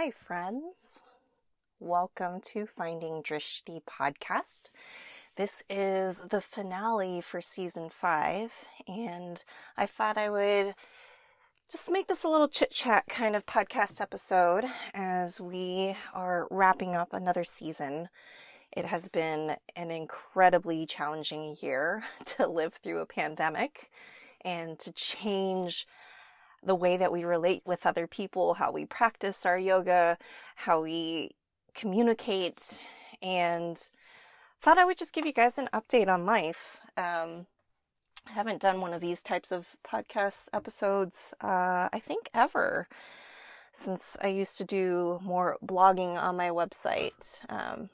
Hi, friends. Welcome to Finding Drishti podcast. This is the finale for season five, and I thought I would just make this a little chit chat kind of podcast episode as we are wrapping up another season. It has been an incredibly challenging year to live through a pandemic and to change the way that we relate with other people, how we practice our yoga, how we communicate, and thought I would just give you guys an update on life. Um, I haven't done one of these types of podcast episodes, uh, I think, ever since I used to do more blogging on my website. Um,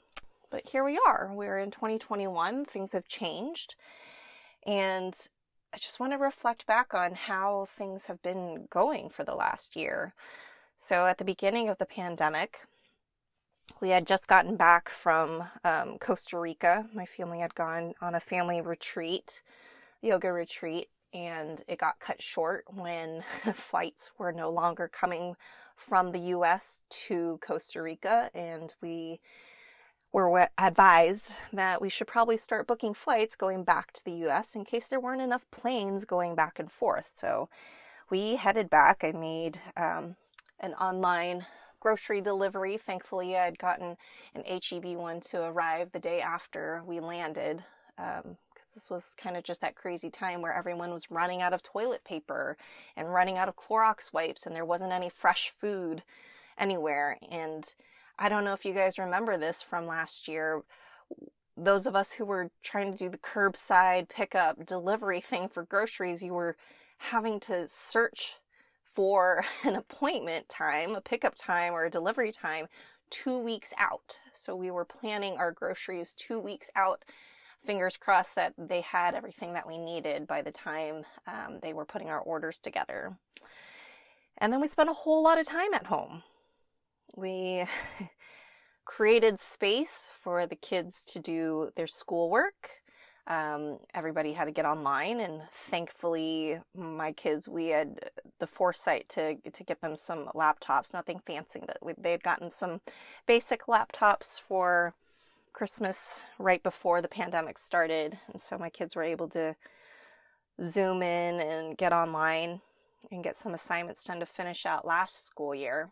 but here we are. We're in 2021. Things have changed. And I just want to reflect back on how things have been going for the last year. So, at the beginning of the pandemic, we had just gotten back from um, Costa Rica. My family had gone on a family retreat, yoga retreat, and it got cut short when flights were no longer coming from the US to Costa Rica, and we were advised that we should probably start booking flights going back to the US in case there weren't enough planes going back and forth. So we headed back. I made um, an online grocery delivery. Thankfully, I'd gotten an HEB one to arrive the day after we landed. Um, this was kind of just that crazy time where everyone was running out of toilet paper and running out of Clorox wipes, and there wasn't any fresh food anywhere. And I don't know if you guys remember this from last year. Those of us who were trying to do the curbside pickup delivery thing for groceries, you were having to search for an appointment time, a pickup time, or a delivery time two weeks out. So we were planning our groceries two weeks out. Fingers crossed that they had everything that we needed by the time um, they were putting our orders together. And then we spent a whole lot of time at home we created space for the kids to do their schoolwork. Um, everybody had to get online, and thankfully, my kids we had the foresight to to get them some laptops. Nothing fancy, but we, they had gotten some basic laptops for Christmas right before the pandemic started, and so my kids were able to zoom in and get online and get some assignments done to finish out last school year.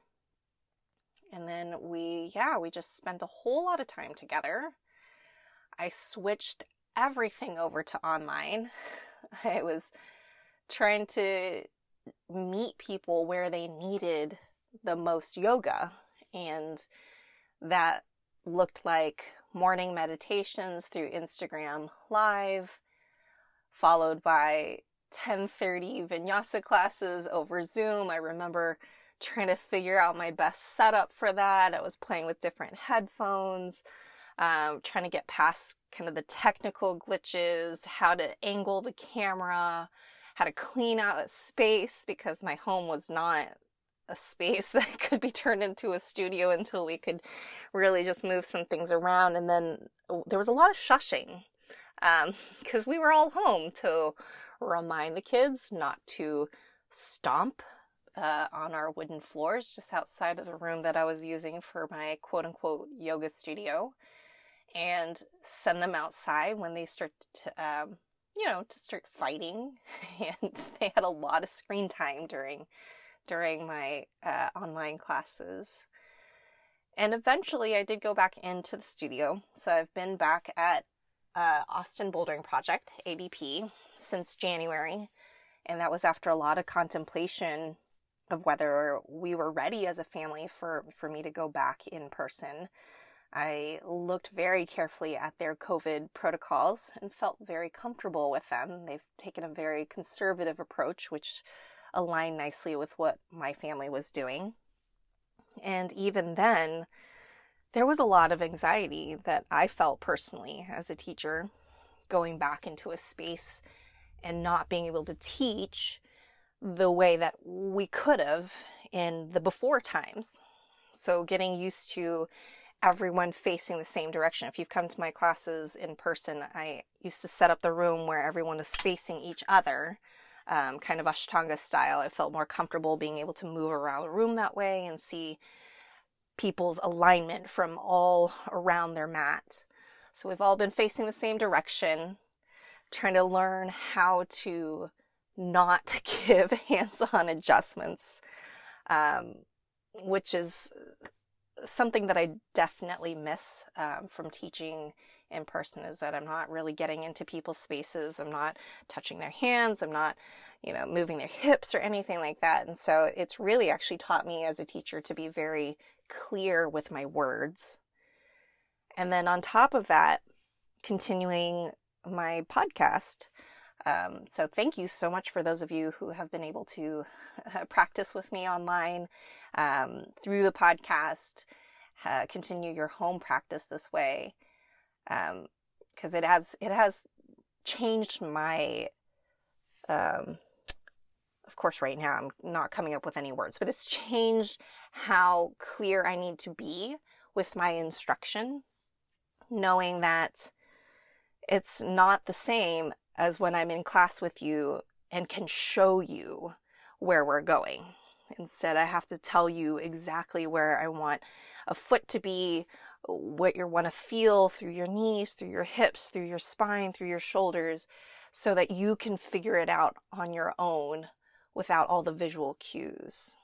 And then we, yeah, we just spent a whole lot of time together. I switched everything over to online. I was trying to meet people where they needed the most yoga. And that looked like morning meditations through Instagram Live, followed by 10:30 vinyasa classes over Zoom. I remember trying to figure out my best setup for that. I was playing with different headphones, um, trying to get past kind of the technical glitches, how to angle the camera, how to clean out a space because my home was not a space that could be turned into a studio until we could really just move some things around. And then oh, there was a lot of shushing because um, we were all home to remind the kids not to stomp uh, on our wooden floors just outside of the room that I was using for my quote unquote yoga studio and send them outside when they start to, um, you know, to start fighting. And they had a lot of screen time during during my uh, online classes. And eventually, I did go back into the studio. So I've been back at uh, Austin Bouldering Project (ABP) since January, and that was after a lot of contemplation of whether we were ready as a family for, for me to go back in person. I looked very carefully at their COVID protocols and felt very comfortable with them. They've taken a very conservative approach, which aligned nicely with what my family was doing. And even then, there was a lot of anxiety that I felt personally as a teacher going back into a space and not being able to teach the way that we could have in the before times. So getting used to everyone facing the same direction. If you've come to my classes in person, I used to set up the room where everyone was facing each other, um, kind of Ashtanga style. I felt more comfortable being able to move around the room that way and see people's alignment from all around their mat. So we've all been facing the same direction, trying to learn how to not give hands on adjustments, um, which is something that I definitely miss um, from teaching in person is that I'm not really getting into people's spaces. I'm not touching their hands. I'm not, you know, moving their hips or anything like that. And so it's really actually taught me as a teacher to be very clear with my words. And then on top of that, continuing my podcast. Um, so thank you so much for those of you who have been able to practice with me online um, through the podcast. Uh, continue your home practice this way because um, it has it has changed my um, of course right now i'm not coming up with any words but it's changed how clear i need to be with my instruction knowing that it's not the same as when i'm in class with you and can show you where we're going instead i have to tell you exactly where i want a foot to be what you want to feel through your knees, through your hips, through your spine, through your shoulders, so that you can figure it out on your own without all the visual cues.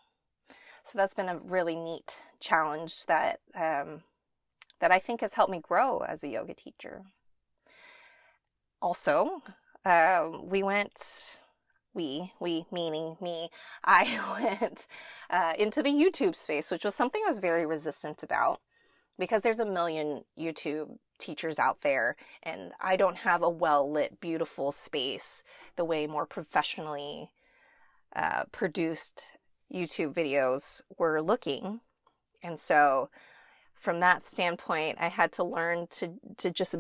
So that's been a really neat challenge that um, that I think has helped me grow as a yoga teacher. Also, uh, we went we, we meaning me, I went uh, into the YouTube space, which was something I was very resistant about because there's a million YouTube teachers out there, and I don't have a well lit, beautiful space the way more professionally uh, produced YouTube videos were looking. And so, from that standpoint, I had to learn to, to just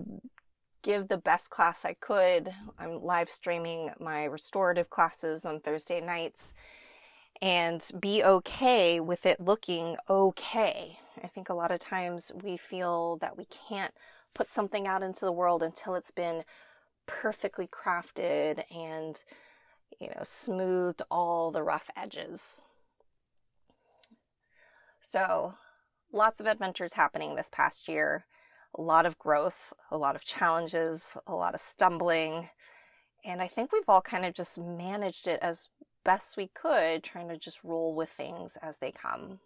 give the best class I could. I'm live streaming my restorative classes on Thursday nights and be okay with it looking okay. I think a lot of times we feel that we can't put something out into the world until it's been perfectly crafted and you know smoothed all the rough edges. So, lots of adventures happening this past year. A lot of growth, a lot of challenges, a lot of stumbling. And I think we've all kind of just managed it as best we could, trying to just roll with things as they come.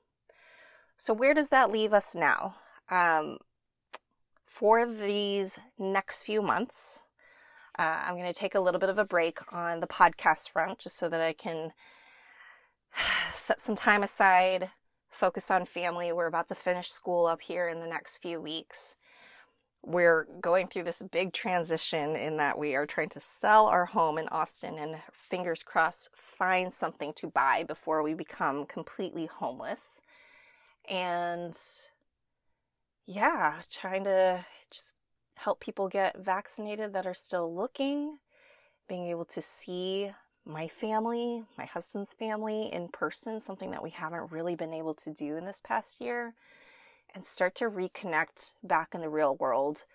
So, where does that leave us now? Um, for these next few months, uh, I'm going to take a little bit of a break on the podcast front just so that I can set some time aside, focus on family. We're about to finish school up here in the next few weeks we're going through this big transition in that we are trying to sell our home in Austin and fingers crossed find something to buy before we become completely homeless. And yeah, trying to just help people get vaccinated that are still looking, being able to see my family, my husband's family in person, something that we haven't really been able to do in this past year and start to reconnect back in the real world,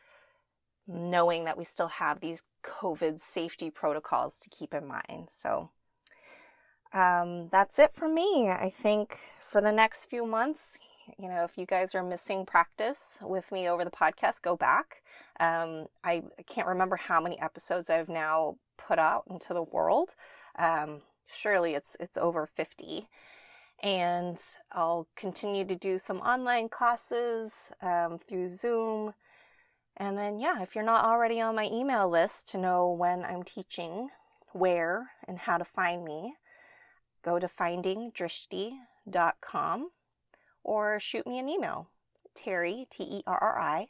knowing that we still have these COVID safety protocols to keep in mind. So, um, that's it for me. I think for the next few months, you know, if you guys are missing practice with me over the podcast, go back. Um, I can't remember how many episodes I've now put out into the world. Um, surely it's it's over 50 and I'll continue to do some online classes um, through Zoom. And then, yeah, if you're not already on my email list to know when I'm teaching, where, and how to find me, go to findingdrishti.com or shoot me an email, Terri, T E R R I,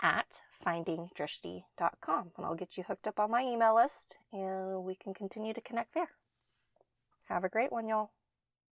at findingdrishti.com. And I'll get you hooked up on my email list and we can continue to connect there. Have a great one, y'all.